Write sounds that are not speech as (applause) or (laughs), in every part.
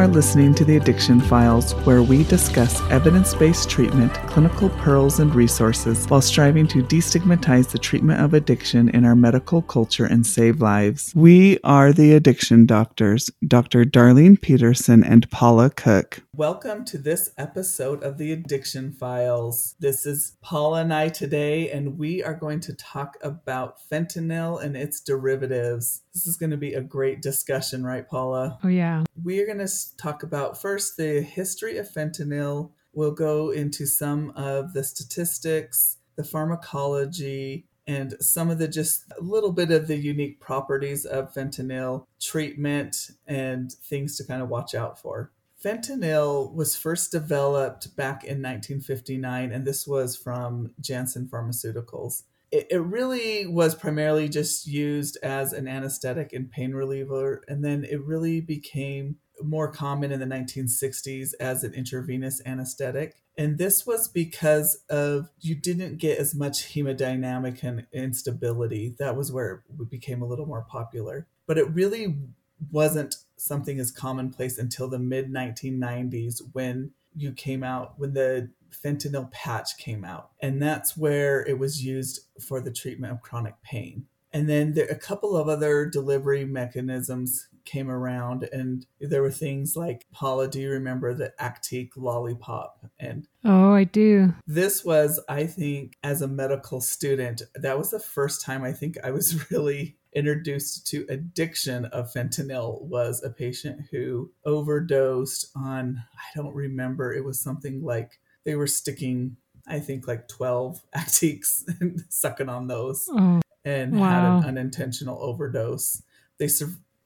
are listening to the Addiction Files, where we discuss evidence based treatment, clinical pearls, and resources while striving to destigmatize the treatment of addiction in our medical culture and save lives. We are the Addiction Doctors, Dr. Darlene Petersen and Paula Cook. Welcome to this episode of the Addiction Files. This is Paula and I today, and we are going to talk about fentanyl and its derivatives. This is going to be a great discussion, right, Paula? Oh, yeah. We are going to talk about first the history of fentanyl. We'll go into some of the statistics, the pharmacology, and some of the just a little bit of the unique properties of fentanyl treatment and things to kind of watch out for. Fentanyl was first developed back in 1959, and this was from Janssen Pharmaceuticals it, it really was primarily just used as an anesthetic and pain reliever. And then it really became more common in the 1960s as an intravenous anesthetic. And this was because of you didn't get as much hemodynamic and instability. That was where it became a little more popular. But it really wasn't something as commonplace until the mid 1990s when you came out when the fentanyl patch came out. And that's where it was used for the treatment of chronic pain. And then there, a couple of other delivery mechanisms came around, and there were things like Paula, do you remember the Actiq lollipop? And oh, I do. This was, I think, as a medical student, that was the first time I think I was (laughs) really introduced to addiction of fentanyl was a patient who overdosed on i don't remember it was something like they were sticking i think like 12 (laughs) Actiqs and sucking on those oh, and wow. had an unintentional overdose. They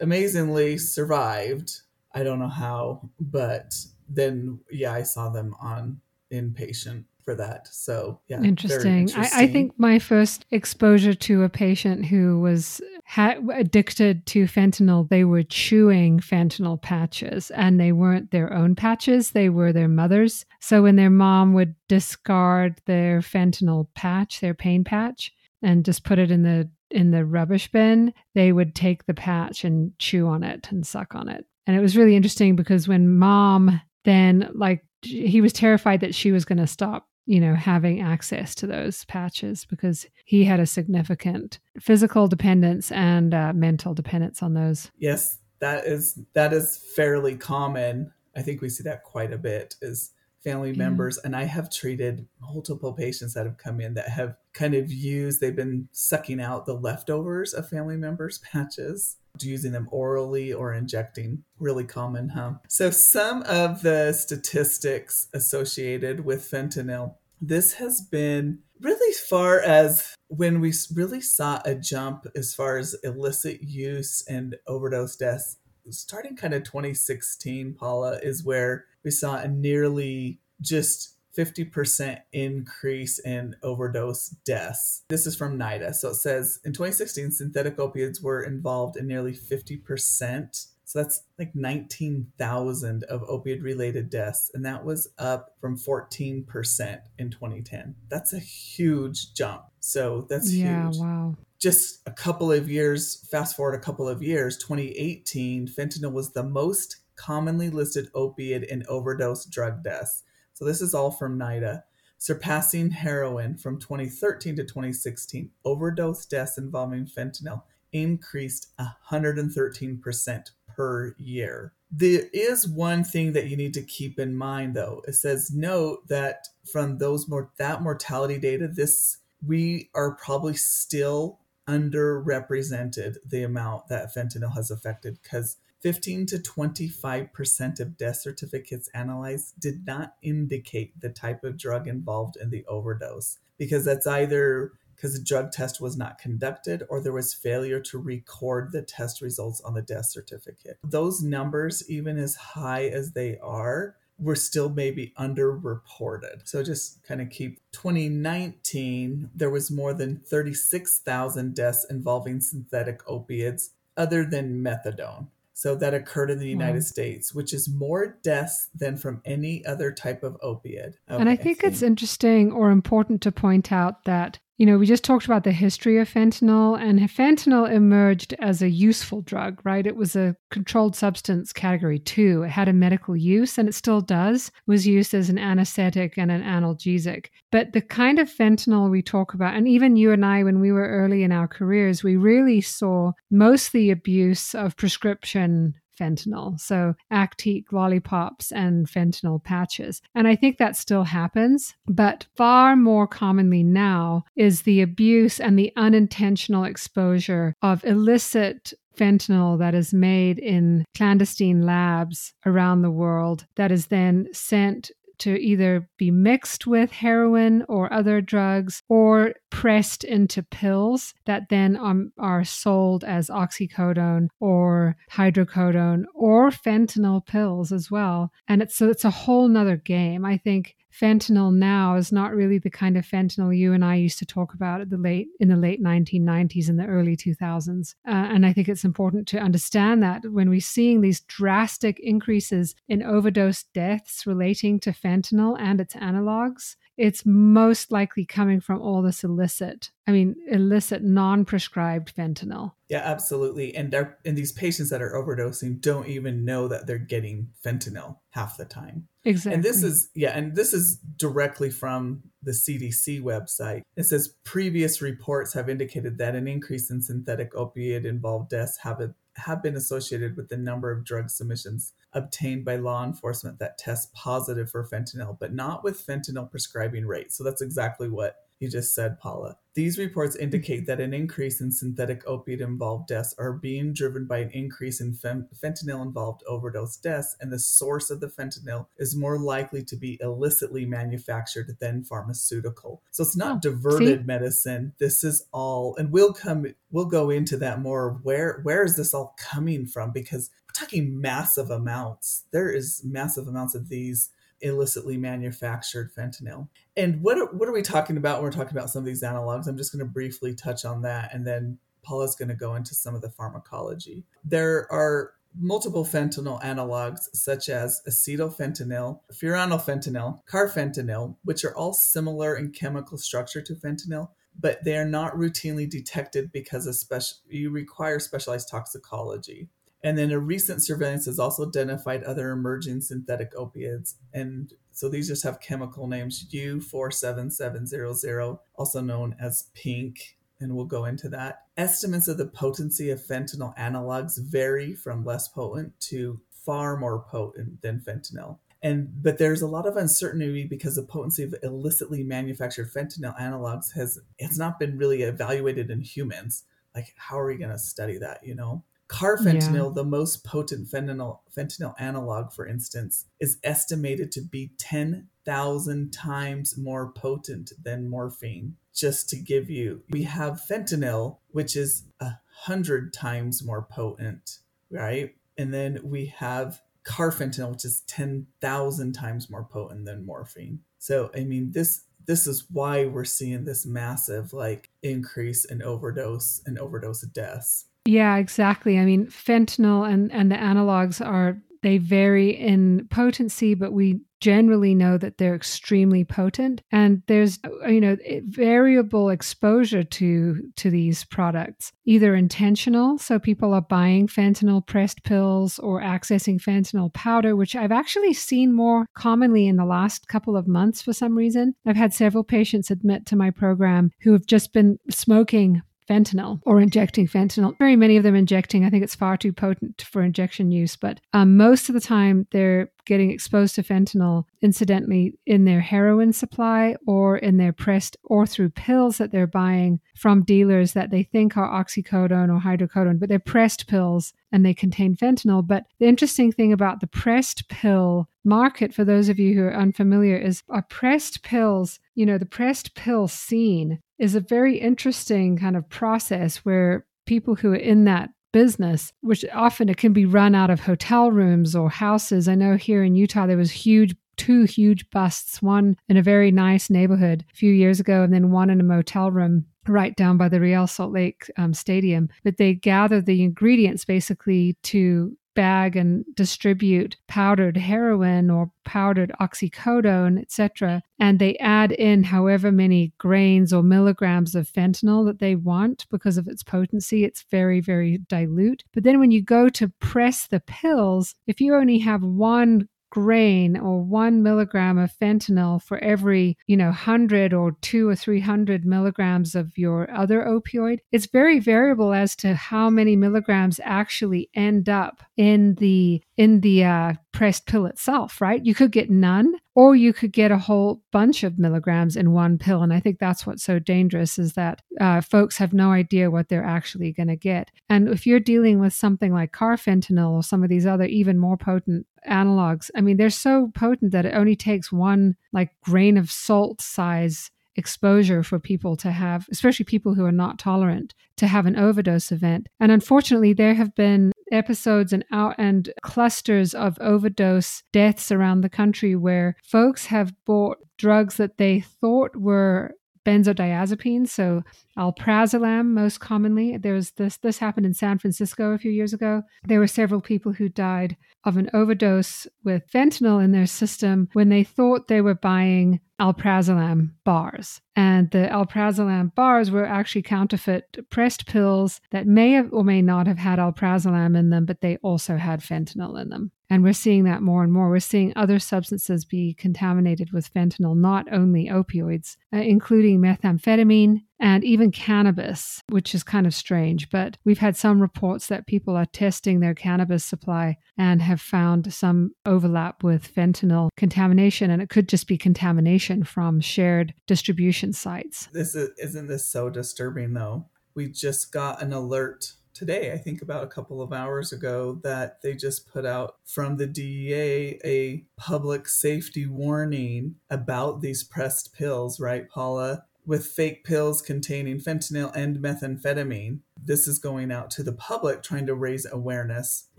amazingly survived. I don't know how but then yeah i saw them on inpatient for that. So yeah, interesting. interesting. I, I, think my first exposure to a patient who was ha- addicted to fentanyl, they were chewing fentanyl patches, and they weren't their own patches; they were their mother's. So when their mom would discard their fentanyl patch, their pain patch, and just put it in the in the rubbish bin, they would take the patch and chew on it and suck on it. And it was really interesting because when mom then like he was terrified that she was going to stop you know, having access to those patches because he had a significant physical dependence and uh, mental dependence on those. Yes, that is that is fairly common. I think we see that quite a bit is family yeah. members and I have treated multiple patients that have come in that have kind of used they've been sucking out the leftovers of family members patches using them orally or injecting. Really common, huh? So, some of the statistics associated with fentanyl. This has been really far as when we really saw a jump as far as illicit use and overdose deaths. Starting kind of 2016, Paula, is where we saw a nearly just 50% increase in overdose deaths. This is from NIDA. So it says in 2016, synthetic opiates were involved in nearly 50%. So that's like 19,000 of opioid related deaths. And that was up from 14% in 2010. That's a huge jump. So that's yeah, huge. wow. Just a couple of years, fast forward a couple of years, 2018, fentanyl was the most commonly listed opiate in overdose drug deaths. So this is all from NIDA. Surpassing heroin from 2013 to 2016, overdose deaths involving fentanyl increased 113% per year. There is one thing that you need to keep in mind though. It says note that from those more that mortality data, this we are probably still underrepresented the amount that fentanyl has affected because 15 to 25% of death certificates analyzed did not indicate the type of drug involved in the overdose because that's either because the drug test was not conducted or there was failure to record the test results on the death certificate. Those numbers, even as high as they are, were still maybe underreported. So just kind of keep 2019, there was more than 36,000 deaths involving synthetic opiates other than methadone. So that occurred in the United wow. States, which is more deaths than from any other type of opiate. Okay, and I think it's interesting or important to point out that you know, we just talked about the history of fentanyl, and fentanyl emerged as a useful drug, right? It was a controlled substance category two. It had a medical use, and it still does, was used as an anesthetic and an analgesic. But the kind of fentanyl we talk about, and even you and I, when we were early in our careers, we really saw most the abuse of prescription fentanyl. So Actiq lollipops and fentanyl patches. And I think that still happens, but far more commonly now is the abuse and the unintentional exposure of illicit fentanyl that is made in clandestine labs around the world that is then sent to either be mixed with heroin or other drugs or pressed into pills that then um, are sold as oxycodone or hydrocodone or fentanyl pills as well. And it's, so it's a whole nother game. I think fentanyl now is not really the kind of fentanyl you and I used to talk about at the late in the late 1990s and the early 2000s. Uh, and I think it's important to understand that when we're seeing these drastic increases in overdose deaths relating to fentanyl and its analogs, it's most likely coming from all this illicit, I mean, illicit non prescribed fentanyl. Yeah, absolutely. And, and these patients that are overdosing don't even know that they're getting fentanyl half the time. Exactly. And this is, yeah, and this is directly from the CDC website. It says previous reports have indicated that an increase in synthetic opiate involved deaths have, a, have been associated with the number of drug submissions obtained by law enforcement that test positive for fentanyl, but not with fentanyl prescribing rates. So that's exactly what you just said, Paula. These reports mm-hmm. indicate that an increase in synthetic opiate involved deaths are being driven by an increase in fentanyl involved overdose deaths, and the source of the fentanyl is more likely to be illicitly manufactured than pharmaceutical. So it's not oh, diverted see? medicine. This is all, and we'll come, we'll go into that more. Where where is this all coming from? Because talking massive amounts. There is massive amounts of these illicitly manufactured fentanyl. And what are, what are we talking about when we're talking about some of these analogs? I'm just going to briefly touch on that, and then Paula's going to go into some of the pharmacology. There are multiple fentanyl analogs such as acetylfentanyl, furanylfentanyl, carfentanil, which are all similar in chemical structure to fentanyl, but they are not routinely detected because of special you require specialized toxicology. And then a recent surveillance has also identified other emerging synthetic opiates. And so these just have chemical names U47700, also known as pink. And we'll go into that. Estimates of the potency of fentanyl analogs vary from less potent to far more potent than fentanyl. And but there's a lot of uncertainty because the potency of illicitly manufactured fentanyl analogs has has not been really evaluated in humans. Like how are we going to study that, you know? Carfentanil, yeah. the most potent fentanyl, fentanyl analog, for instance, is estimated to be 10,000 times more potent than morphine. Just to give you, we have fentanyl, which is a hundred times more potent, right? And then we have carfentanil, which is 10,000 times more potent than morphine. So, I mean, this this is why we're seeing this massive like increase in overdose and overdose deaths yeah, exactly. I mean, fentanyl and, and the analogs are, they vary in potency, but we generally know that they're extremely potent. And there's you know variable exposure to to these products either intentional. So people are buying fentanyl pressed pills or accessing fentanyl powder which I've actually seen more commonly in the last couple of months for some reason. I've had several patients admit to my program who have just been smoking fentanyl or injecting fentanyl. Very many of them injecting. I think it's far too potent for injection use, but um, most of the time they're getting exposed to fentanyl incidentally in their heroin supply or in their pressed or through pills that they're buying from dealers that they think are oxycodone or hydrocodone, but they're pressed pills and they contain fentanyl. But the interesting thing about the pressed pill market, for those of you who are unfamiliar, is a pressed pills, you know, the pressed pill scene is a very interesting kind of process where people who are in that business, which often it can be run out of hotel rooms or houses. I know here in Utah there was huge two huge busts, one in a very nice neighborhood a few years ago, and then one in a motel room right down by the Real Salt Lake um, Stadium. But they gather the ingredients basically to bag and distribute powdered heroin or powdered oxycodone, etc. And they add in however many grains or milligrams of fentanyl that they want because of its potency. It's very, very dilute. But then when you go to press the pills, if you only have one grain or one milligram of fentanyl for every, you know, 100 or two or 300 milligrams of your other opioid, it's very variable as to how many milligrams actually end up in the in the uh, pressed pill itself, right? You could get none, or you could get a whole bunch of milligrams in one pill. And I think that's what's so dangerous is that uh, folks have no idea what they're actually going to get. And if you're dealing with something like carfentanil or some of these other even more potent analogs, I mean, they're so potent that it only takes one like grain of salt size exposure for people to have, especially people who are not tolerant, to have an overdose event. And unfortunately, there have been episodes and out and clusters of overdose deaths around the country where folks have bought drugs that they thought were benzodiazepines, so alprazolam most commonly. There's this this happened in San Francisco a few years ago. There were several people who died of an overdose with fentanyl in their system when they thought they were buying alprazolam bars. And the alprazolam bars were actually counterfeit pressed pills that may have or may not have had alprazolam in them, but they also had fentanyl in them. And we're seeing that more and more. We're seeing other substances be contaminated with fentanyl, not only opioids, uh, including methamphetamine, and even cannabis, which is kind of strange. But we've had some reports that people are testing their cannabis supply and have found some overlap with fentanyl contamination. And it could just be contamination from shared distribution sites. This is, isn't this so disturbing, though? We just got an alert today, I think about a couple of hours ago, that they just put out from the DEA a public safety warning about these pressed pills, right, Paula? with fake pills containing fentanyl and methamphetamine. This is going out to the public trying to raise awareness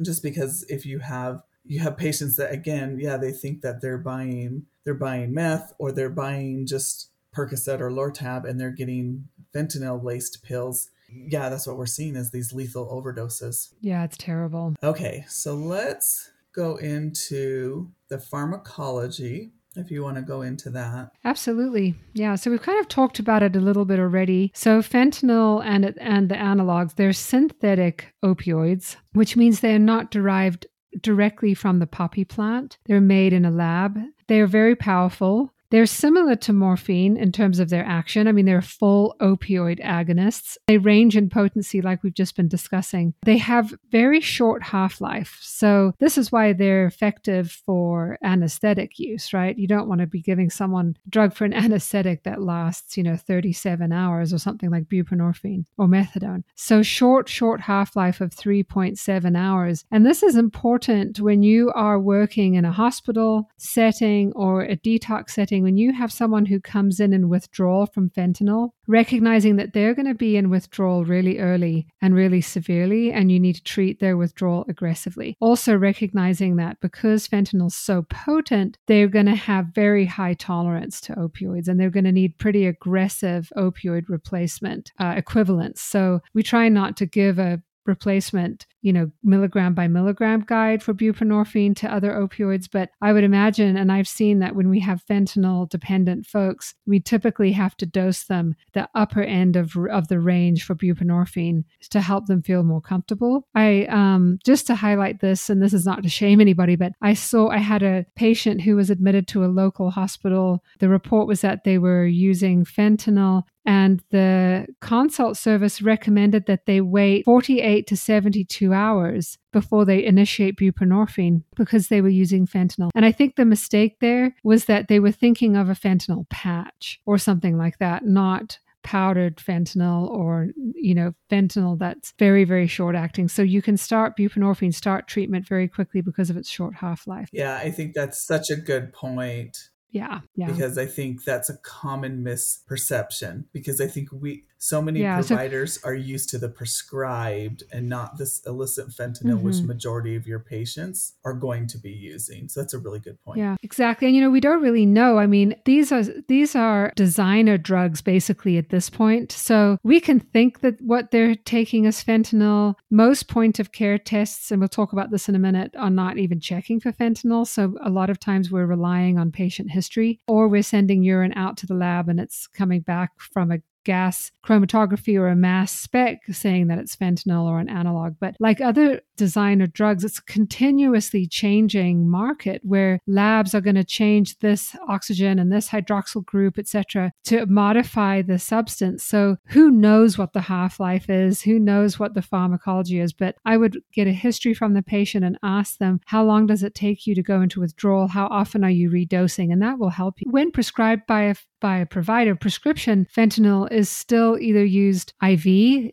just because if you have you have patients that again, yeah, they think that they're buying they're buying meth or they're buying just Percocet or Lortab and they're getting fentanyl laced pills. Yeah, that's what we're seeing is these lethal overdoses. Yeah, it's terrible. Okay, so let's go into the pharmacology if you want to go into that. Absolutely. Yeah, so we've kind of talked about it a little bit already. So fentanyl and and the analogs, they're synthetic opioids, which means they're not derived directly from the poppy plant. They're made in a lab. They are very powerful. They're similar to morphine in terms of their action. I mean, they're full opioid agonists. They range in potency, like we've just been discussing. They have very short half life. So, this is why they're effective for anesthetic use, right? You don't want to be giving someone drug for an (laughs) anesthetic that lasts, you know, 37 hours or something like buprenorphine or methadone. So, short, short half life of 3.7 hours. And this is important when you are working in a hospital setting or a detox setting when you have someone who comes in in withdrawal from fentanyl, recognizing that they're going to be in withdrawal really early and really severely, and you need to treat their withdrawal aggressively. Also, recognizing that because fentanyl is so potent, they're going to have very high tolerance to opioids and they're going to need pretty aggressive opioid replacement uh, equivalents. So, we try not to give a replacement, you know, milligram by milligram guide for buprenorphine to other opioids. But I would imagine, and I've seen that when we have fentanyl dependent folks, we typically have to dose them the upper end of, of the range for buprenorphine to help them feel more comfortable. I, um, just to highlight this, and this is not to shame anybody, but I saw I had a patient who was admitted to a local hospital. The report was that they were using fentanyl and the consult service recommended that they wait 48 to 72 hours before they initiate buprenorphine because they were using fentanyl. And I think the mistake there was that they were thinking of a fentanyl patch or something like that, not powdered fentanyl or you know fentanyl that's very very short acting. So you can start buprenorphine start treatment very quickly because of its short half life yeah i think that's such a good point Yeah. Yeah. Because I think that's a common misperception because I think we so many yeah, providers so, are used to the prescribed and not this illicit fentanyl mm-hmm. which majority of your patients are going to be using so that's a really good point yeah exactly and you know we don't really know i mean these are these are designer drugs basically at this point so we can think that what they're taking is fentanyl most point of care tests and we'll talk about this in a minute are not even checking for fentanyl so a lot of times we're relying on patient history or we're sending urine out to the lab and it's coming back from a gas chromatography or a mass spec saying that it's fentanyl or an analog. But like other designer drugs, it's a continuously changing market where labs are going to change this oxygen and this hydroxyl group, etc., to modify the substance. So who knows what the half-life is? Who knows what the pharmacology is? But I would get a history from the patient and ask them, how long does it take you to go into withdrawal? How often are you redosing? And that will help you. When prescribed by a by a provider, prescription fentanyl is still either used IV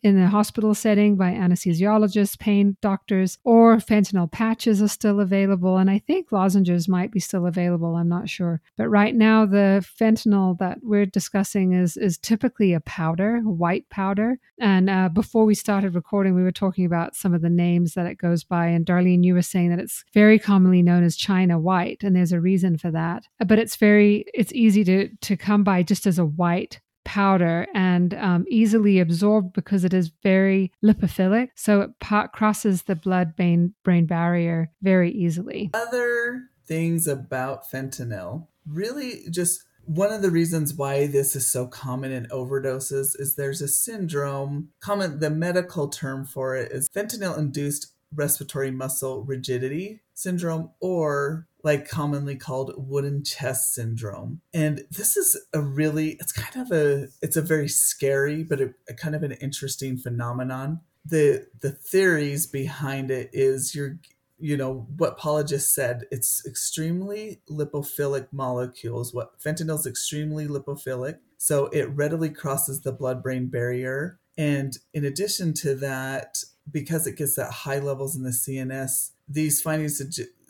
in a hospital setting by anesthesiologists, pain doctors, or fentanyl patches are still available. And I think lozenges might be still available. I'm not sure. But right now, the fentanyl that we're discussing is, is typically a powder, a white powder. And uh, before we started recording, we were talking about some of the names that it goes by. And Darlene, you were saying that it's very commonly known as China white. And there's a reason for that. But it's very, it's easy to, to come by just as a white powder and um, easily absorbed because it is very lipophilic. So it pa- crosses the blood brain, brain barrier very easily. Other things about fentanyl really just one of the reasons why this is so common in overdoses is there's a syndrome common the medical term for it is fentanyl induced respiratory muscle rigidity syndrome or like commonly called wooden chest syndrome and this is a really it's kind of a it's a very scary but a, a kind of an interesting phenomenon the the theories behind it is you're you know what Paula just said. It's extremely lipophilic molecules. What fentanyl is extremely lipophilic, so it readily crosses the blood-brain barrier. And in addition to that, because it gets at high levels in the CNS, these findings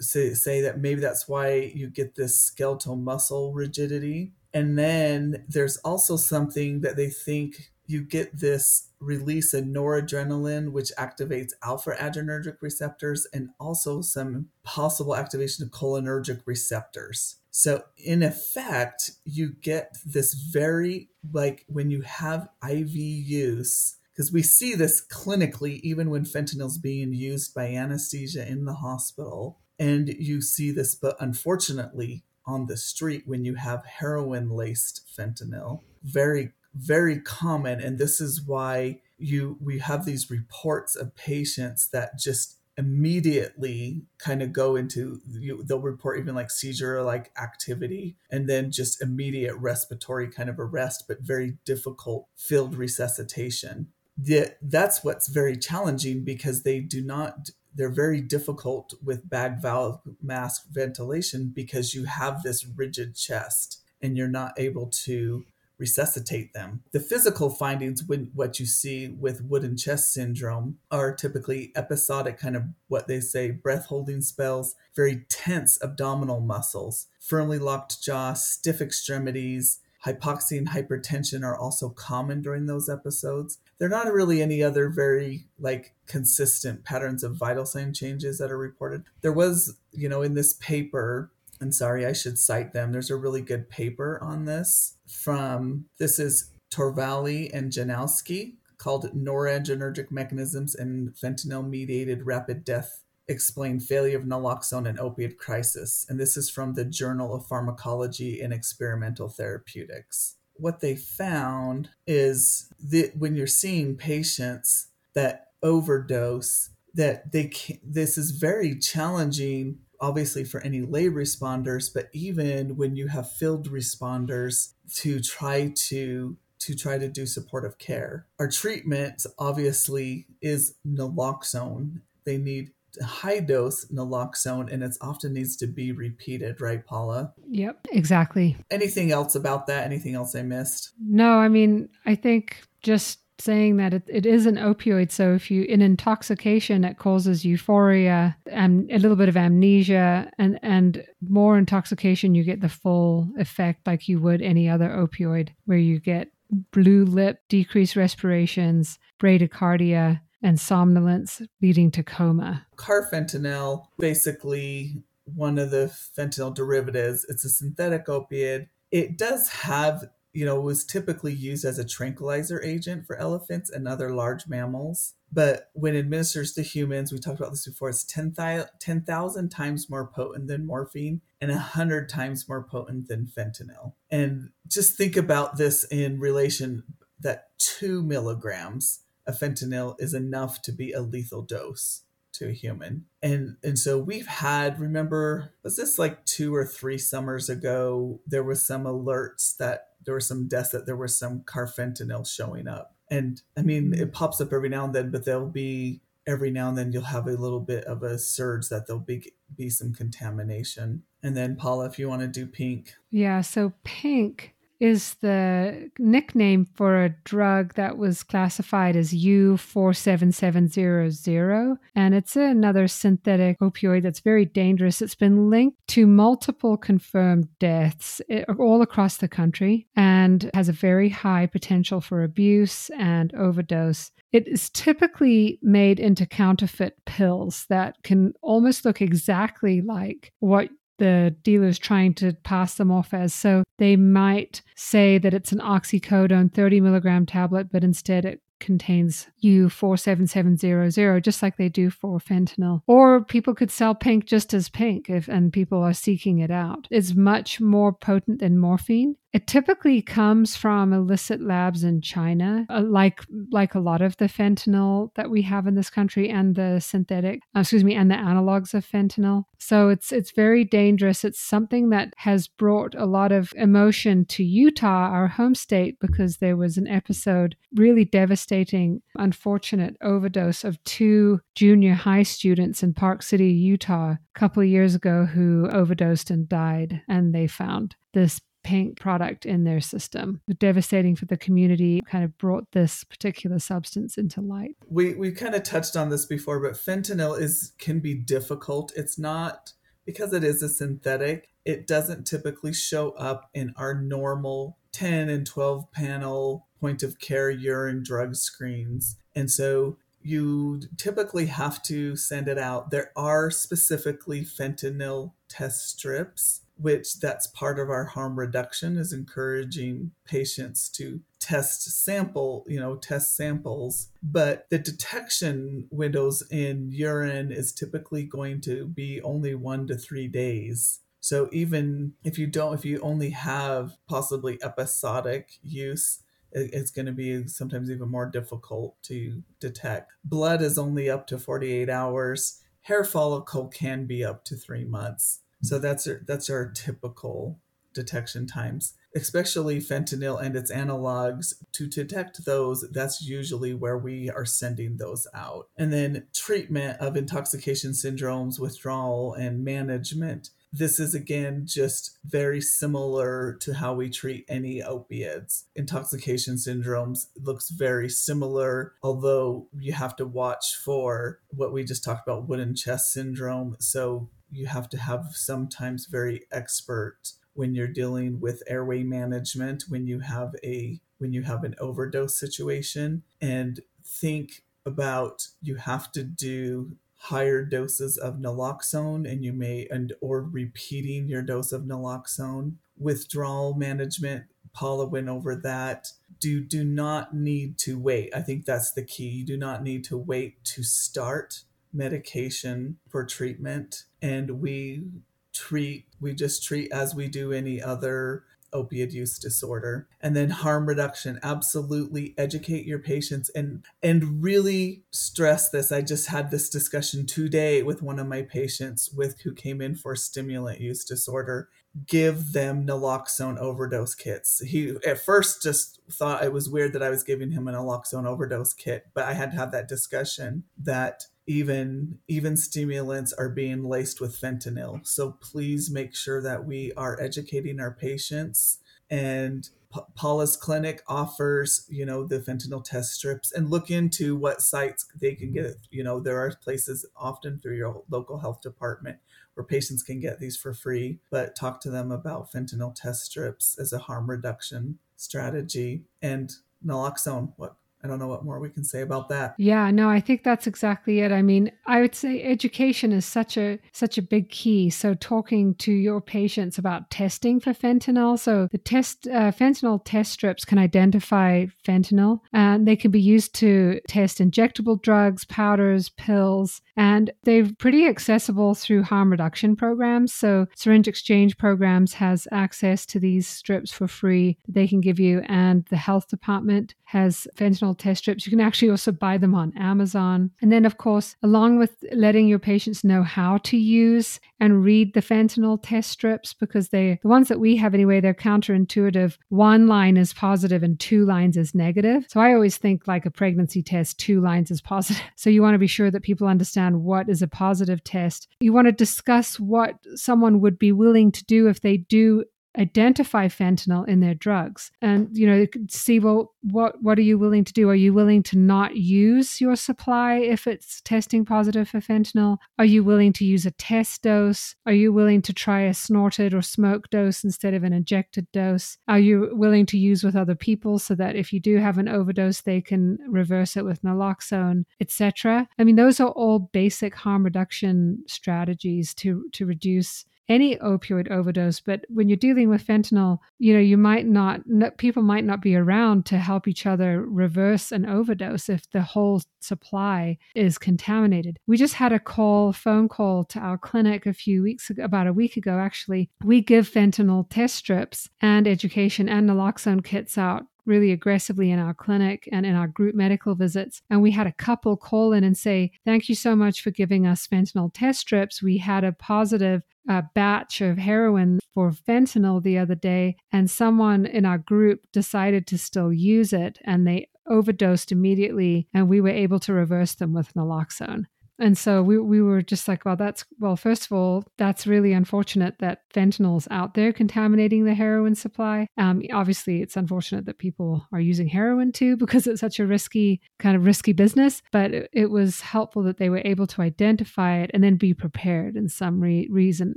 say, say that maybe that's why you get this skeletal muscle rigidity. And then there's also something that they think you get this release of noradrenaline, which activates alpha adrenergic receptors, and also some possible activation of cholinergic receptors. So, in effect, you get this very, like when you have IV use, because we see this clinically even when fentanyl is being used by anesthesia in the hospital and you see this but unfortunately on the street when you have heroin laced fentanyl very very common and this is why you we have these reports of patients that just immediately kind of go into you, they'll report even like seizure like activity and then just immediate respiratory kind of arrest but very difficult field resuscitation. The, that's what's very challenging because they do not they're very difficult with bag valve mask ventilation because you have this rigid chest and you're not able to resuscitate them. The physical findings, when what you see with wooden chest syndrome, are typically episodic, kind of what they say, breath holding spells, very tense abdominal muscles, firmly locked jaw, stiff extremities, hypoxia and hypertension are also common during those episodes. There are not really any other very like consistent patterns of vital sign changes that are reported. There was, you know, in this paper, and sorry, I should cite them. There's a really good paper on this from this is Torralva and Janowsky called Noradrenergic Mechanisms and Fentanyl Mediated Rapid Death explain failure of naloxone and opioid crisis. And this is from the Journal of Pharmacology and Experimental Therapeutics. What they found is that when you're seeing patients that overdose, that they can, this is very challenging obviously for any lay responders but even when you have field responders to try to to try to do supportive care our treatment obviously is naloxone they need high dose naloxone and it often needs to be repeated, right, Paula? Yep, exactly. Anything else about that? Anything else I missed? No, I mean, I think just saying that it, it is an opioid. So if you in intoxication, it causes euphoria and a little bit of amnesia, and and more intoxication, you get the full effect like you would any other opioid, where you get blue lip, decreased respirations, bradycardia, and somnolence, leading to coma. Carfentanil, basically one of the fentanyl derivatives, it's a synthetic opiate. It does have you know, was typically used as a tranquilizer agent for elephants and other large mammals. But when administered to humans, we talked about this before, it's 10,000 10, times more potent than morphine and 100 times more potent than fentanyl. And just think about this in relation that two milligrams of fentanyl is enough to be a lethal dose to a human. And and so we've had remember was this like 2 or 3 summers ago there was some alerts that there were some deaths that there was some carfentanil showing up. And I mean mm-hmm. it pops up every now and then but there'll be every now and then you'll have a little bit of a surge that there'll be be some contamination. And then Paula if you want to do pink. Yeah, so pink is the nickname for a drug that was classified as U47700. And it's another synthetic opioid that's very dangerous. It's been linked to multiple confirmed deaths eh, all across the country and has a very high potential for abuse and overdose. It is typically made into counterfeit pills that can almost look exactly like what the dealer's trying to pass them off as. So they might say that it's an oxycodone 30 milligram tablet, but instead it contains U47700, just like they do for fentanyl. Or people could sell pink just as pink if and people are seeking it out. It's much more potent than morphine. It typically comes from illicit labs in China, uh, like like a lot of the fentanyl that we have in this country, and the synthetic, uh, excuse me, and the analogs of fentanyl. So it's it's very dangerous. It's something that has brought a lot of emotion to Utah, our home state, because there was an episode, really devastating, unfortunate overdose of two junior high students in Park City, Utah, a couple of years ago, who overdosed and died, and they found this pink product in their system. Devastating for the community, kind of brought this particular substance into light. We we kind of touched on this before, but fentanyl is can be difficult. It's not because it is a synthetic, it doesn't typically show up in our normal 10 and 12 panel point of care urine drug screens. And so you typically have to send it out. There are specifically fentanyl test strips which that's part of our harm reduction is encouraging patients to test sample you know test samples. But the detection windows in urine is typically going to be only one to three days. So even if you don't if you only have possibly episodic use it's going to be sometimes even more difficult to detect. Blood is only up to 48 hours. Hair follicle can be up to three months so that's our, that's our typical detection times, especially fentanyl and its analogs. To detect those, that's usually where we are sending those out. And then treatment of intoxication syndromes, withdrawal, and management. This is again just very similar to how we treat any opiates. Intoxication syndromes looks very similar, although you have to watch for what we just talked about wooden chest syndrome. So you have to have sometimes very expert when you're dealing with airway management when you have a when you have an overdose situation and think about you have to do higher doses of naloxone and you may and or repeating your dose of naloxone. Withdrawal management paula went over that. Do do not need to wait. I think that's the key. You do not need to wait to start medication for treatment and we treat we just treat as we do any other opioid use disorder. And then harm reduction absolutely educate your patients and and really stress this. I just had this discussion today with one of my patients with who came in for stimulant use disorder. Give them naloxone overdose kits. He at first just thought it was weird that i was giving him a naloxone overdose kit but i had to have that discussion that even even stimulants are being laced with fentanyl so please make sure that we are educating our patients and P- Paula's clinic offers, you know, the fentanyl test strips and look into what sites they can get. You know, there are places often through your local health department where patients can get these for free, but talk to them about fentanyl test strips as a harm reduction strategy and naloxone. What I don't know what more we can say about that. Yeah, no, I think that's exactly it. I mean, I would say education is such a such a big key. So talking to your patients about testing for fentanyl. So the test uh, fentanyl test strips can identify fentanyl, and they can be used to test injectable drugs, powders, pills, and they're pretty accessible through harm reduction programs. So syringe exchange programs has access to these strips for free. They can give you, and the health department has fentanyl test strips. You can actually also buy them on Amazon. And then, of course, along with letting your patients know how to use and read the fentanyl test strips, because they, the ones that we have anyway, they're counterintuitive. One line is positive and two lines is negative. So I always think like a pregnancy test, two lines is (laughs) positive. So you want to be sure that people understand what is a positive test. You want to discuss what someone would be willing to do if they do identify fentanyl in their drugs. And you know see well what what are you willing to do? Are you willing to not use your supply if it's testing positive for fentanyl? Are you willing to use a test dose? Are you willing to try a snorted or smoke dose instead of an injected dose? Are you willing to use with other people so that if you do have an overdose they can reverse it with naloxone etc i mean those are all basic harm reduction strategies to to reduce any opioid overdose but when you're dealing with fentanyl you know you might not people might not be around to help each other reverse an overdose if the whole supply is contaminated. We just had a call phone call to our clinic a few weeks ago about a week ago actually. We give fentanyl test strips and education and naloxone kits out really aggressively in our clinic and in our group medical visits. And we had a couple call in and say, Thank you so much for giving us fentanyl test strips. We had a positive uh, batch of heroin for fentanyl the other day, and someone in our group decided to still use it and they overdosed immediately, and we were able to reverse them with naloxone. And so we, we were just like, well, that's, well, first of all, that's really unfortunate that fentanyl's out there contaminating the heroin supply. Um, obviously, it's unfortunate that people are using heroin too because it's such a risky, kind of risky business. But it, it was helpful that they were able to identify it and then be prepared in some re- reason,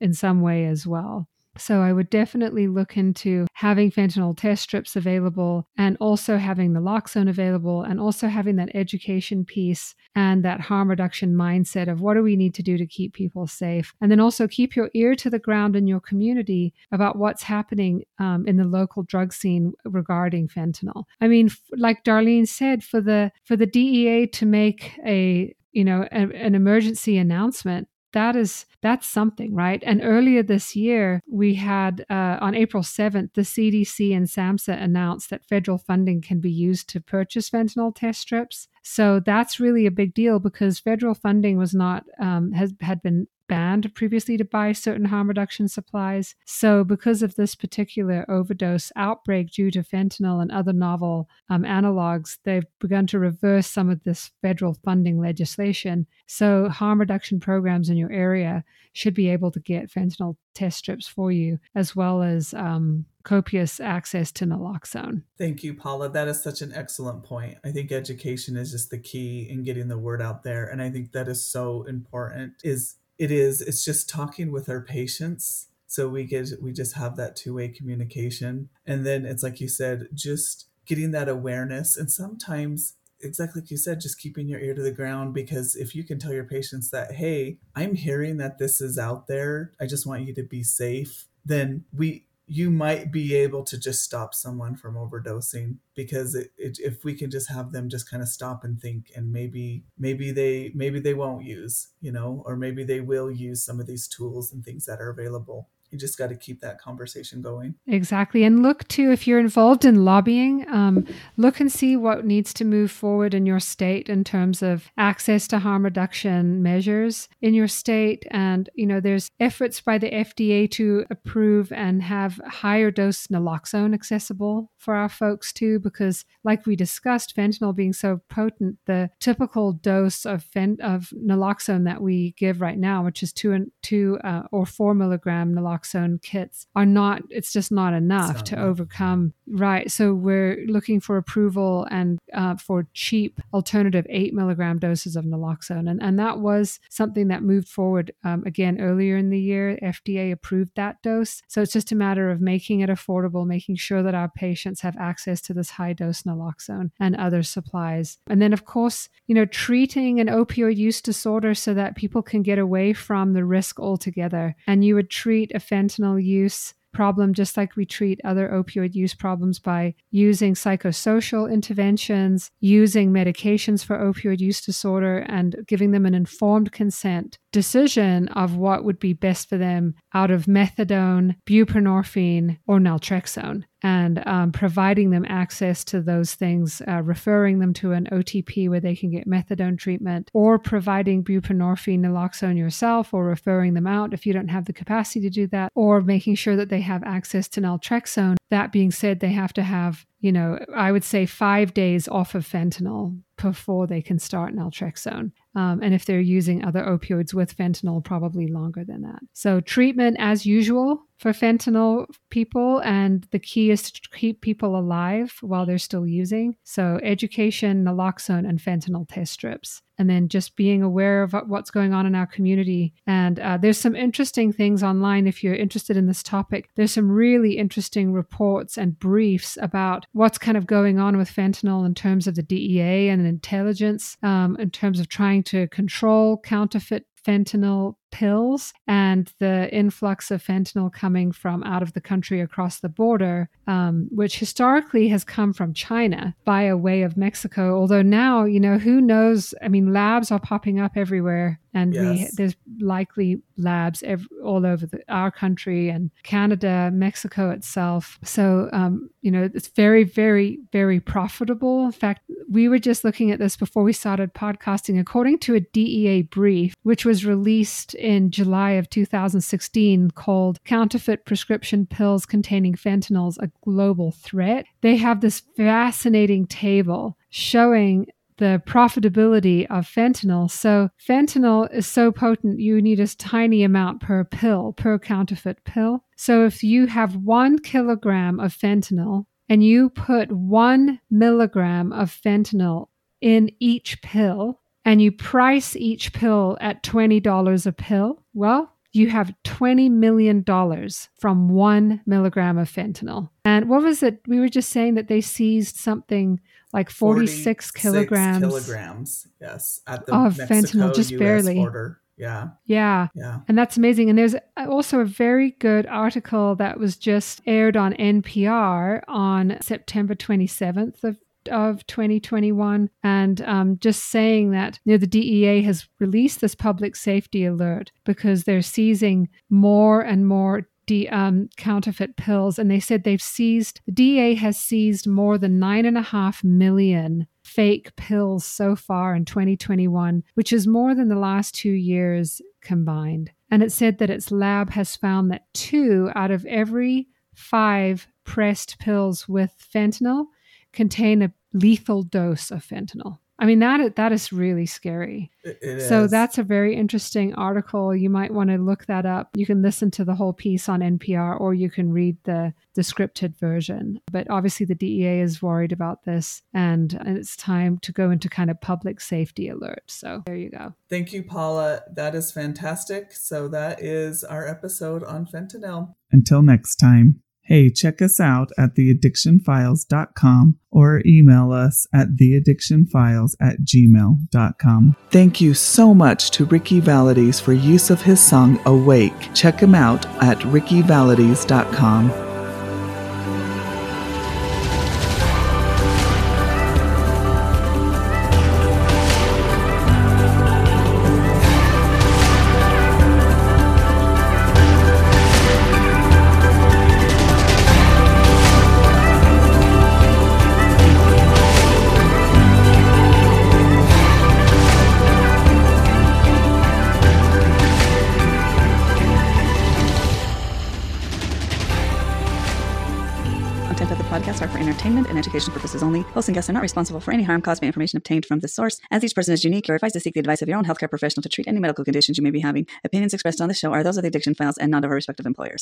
in some way as well. So I would definitely look into having fentanyl test strips available and also having naloxone available and also having that education piece and that harm reduction mindset of what do we need to do to keep people safe. And then also keep your ear to the ground in your community about what's happening um, in the local drug scene regarding fentanyl. I mean, like Darlene said, for the for the DEA to make a you know a, an emergency announcement that is that's something right? And earlier this year we had uh, on april 7th the cdc and samhsa announced that federal funding can be used to purchase fentanyl test strips. So that's really a big deal because federal funding was not um, has had been banned previously to buy certain harm reduction supplies. So, because of this particular overdose outbreak due to fentanyl and other novel um, analogs, they've begun to reverse some of this federal funding legislation. So, harm reduction programs in your area should be able to get fentanyl test strips for you, as well as um, copious access to naloxone. Thank you, Paula. That is such an excellent point. I think education is just the key in getting the word out there, and I think that is so important. Is it is it's just talking with our patients. So we get we just have that two-way communication. And then it's like you said just getting that awareness and sometimes exactly like you said just keeping your ear to the ground because if you can tell your patients that hey i'm hearing that this is out there. I just want you to be safe then we you might be able to just stop someone from overdosing because it, it, if we can just have them just kind of stop and think and maybe maybe they maybe they won't use you know or maybe they will use some of these tools and things that are available you just got to keep that conversation going. Exactly. And look too, if you're involved in lobbying, um, look and see what needs to move forward in your state in terms of access to harm reduction measures in your state. And, you know, there's efforts by the FDA to approve and have higher dose naloxone accessible for our folks too, because like we discussed, fentanyl being so potent, the typical dose of, fen- of naloxone that we give right now, which is two, and, two uh, or four milligram naloxone naloxone kits are not it's just not enough not to enough. overcome Right. So we're looking for approval and uh, for cheap alternative eight milligram doses of naloxone. And, and that was something that moved forward um, again earlier in the year. FDA approved that dose. So it's just a matter of making it affordable, making sure that our patients have access to this high dose naloxone and other supplies. And then, of course, you know, treating an opioid use disorder so that people can get away from the risk altogether. And you would treat a fentanyl use problem just like we treat other opioid use problems by using psychosocial interventions, using medications for opioid use disorder, and giving them an informed consent decision of what would be best for them out of methadone, buprenorphine, or naltrexone and um, providing them access to those things, uh, referring them to an OTP where they can get methadone treatment, or providing buprenorphine naloxone yourself, or referring them out if you don't have the capacity to do that, or making sure that they have access to naltrexone. That being said, they have to have you know, I would say five days off of fentanyl before they can start naltrexone. Um, and if they're using other opioids with fentanyl, probably longer than that. So, treatment as usual for fentanyl people. And the key is to keep people alive while they're still using. So, education, naloxone, and fentanyl test strips. And then just being aware of what's going on in our community. And uh, there's some interesting things online if you're interested in this topic. There's some really interesting reports and briefs about what's kind of going on with fentanyl in terms of the DEA and intelligence, um, in terms of trying to control counterfeit fentanyl pills and the influx of fentanyl coming from out of the country across the border, um, which historically has come from China via way of Mexico. Although now, you know, who knows? I mean, labs are popping up everywhere, and yes. we there's likely labs ev- all over the, our country and Canada, Mexico itself. So, um, you know, it's very, very, very profitable. In fact, we were just looking at this before we started podcasting. According to a DEA brief, which was released in July of 2016 called Counterfeit Prescription Pills Containing Fentanyls a Global Threat. They have this fascinating table showing the profitability of fentanyl. So, fentanyl is so potent, you need a tiny amount per pill, per counterfeit pill. So, if you have one kilogram of fentanyl and you put one milligram of fentanyl in each pill, and you price each pill at $20 a pill, well, you have $20 million from one milligram of fentanyl. And what was it? We were just saying that they seized something like 46, kilograms. kilograms, yes, at the of Mexico, fentanyl, just US barely. Border. Yeah. Yeah. Yeah. And that's amazing. And there's also a very good article that was just aired on NPR on September 27th of of 2021 and um, just saying that you know, the DEA has released this public safety alert because they're seizing more and more de- um, counterfeit pills. And they said they've seized, the DEA has seized more than nine and a half million fake pills so far in 2021, which is more than the last two years combined. And it said that its lab has found that two out of every five pressed pills with fentanyl contain a lethal dose of fentanyl. I mean that that is really scary. It, so that's a very interesting article. You might want to look that up. You can listen to the whole piece on NPR or you can read the the scripted version. But obviously the DEA is worried about this and, and it's time to go into kind of public safety alert. So there you go. Thank you Paula. That is fantastic. So that is our episode on fentanyl. Until next time. Hey, check us out at theaddictionfiles.com or email us at theaddictionfiles at gmail.com. Thank you so much to Ricky Valades for use of his song Awake. Check him out at rickyvalades.com. Hosts and guests are not responsible for any harm caused by information obtained from this source. As each person is unique, you're advised to seek the advice of your own healthcare professional to treat any medical conditions you may be having. Opinions expressed on this show are those of the Addiction Files and not of our respective employers.